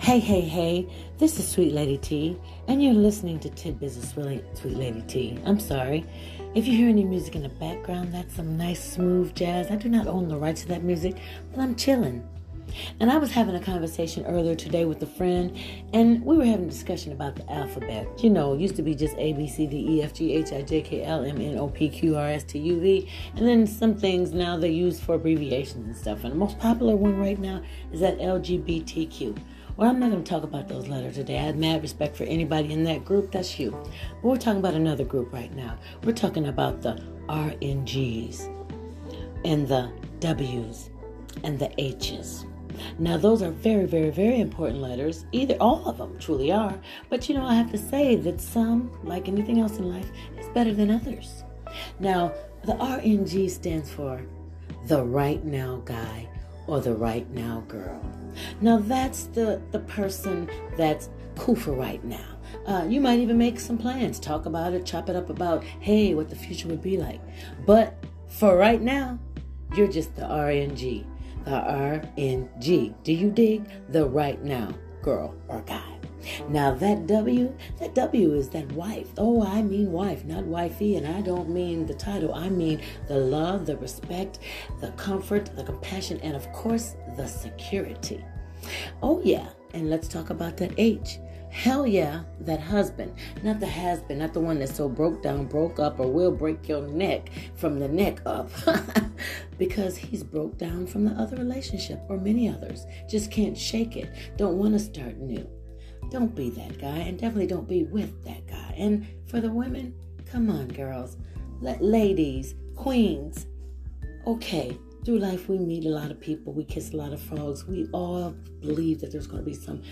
Hey, hey, hey, this is Sweet Lady T, and you're listening to Tidbits of Sweet Lady T. I'm sorry. If you hear any music in the background, that's some nice smooth jazz. I do not own the rights to that music, but I'm chilling. And I was having a conversation earlier today with a friend, and we were having a discussion about the alphabet. You know, it used to be just A, B, C, D, E, F, G, H, I, J, K, L, M, N, O, P, Q, R, S, T, U, V. And then some things now they use for abbreviations and stuff. And the most popular one right now is that LGBTQ. Well, I'm not going to talk about those letters today. I have mad respect for anybody in that group. That's you. But we're talking about another group right now. We're talking about the RNGs and the W's and the H's. Now, those are very, very, very important letters. Either all of them truly are. But you know, I have to say that some, like anything else in life, is better than others. Now, the RNG stands for the right now guy or the right now girl. Now, that's the, the person that's cool for right now. Uh, you might even make some plans, talk about it, chop it up about, hey, what the future would be like. But for right now, you're just the RNG the RNG. Do you dig? The right now girl or guy. Now that W, that W is that wife. Oh, I mean wife, not wifey, and I don't mean the title. I mean the love, the respect, the comfort, the compassion, and of course the security. Oh yeah, and let's talk about that H. Hell yeah, that husband, not the husband, not the one that's so broke down, broke up, or will break your neck from the neck up. because he's broke down from the other relationship or many others. Just can't shake it. Don't want to start new. Don't be that guy, and definitely don't be with that guy. And for the women, come on, girls. Let ladies, queens, okay, through life we meet a lot of people. We kiss a lot of frogs. We all believe that there's going to be some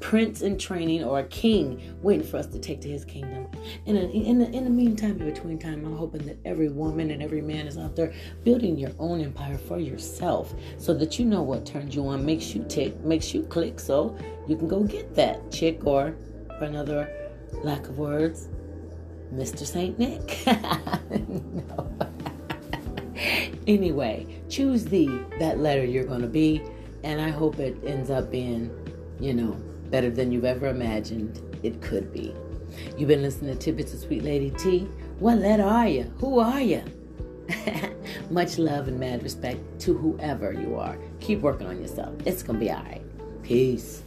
prince in training or a king waiting for us to take to his kingdom. And in the, in the meantime in between time i'm hoping that every woman and every man is out there building your own empire for yourself so that you know what turns you on. Makes you tick makes you click. So you can go get that chick or for another lack of words mr saint nick. Anyway, choose the that letter you're going to be, and I hope it ends up being, you know, better than you've ever imagined it could be. You've been listening to Tidbits of Sweet Lady T. What letter are you? Who are you? Much love and mad respect to whoever you are. Keep working on yourself. It's going to be all right. Peace.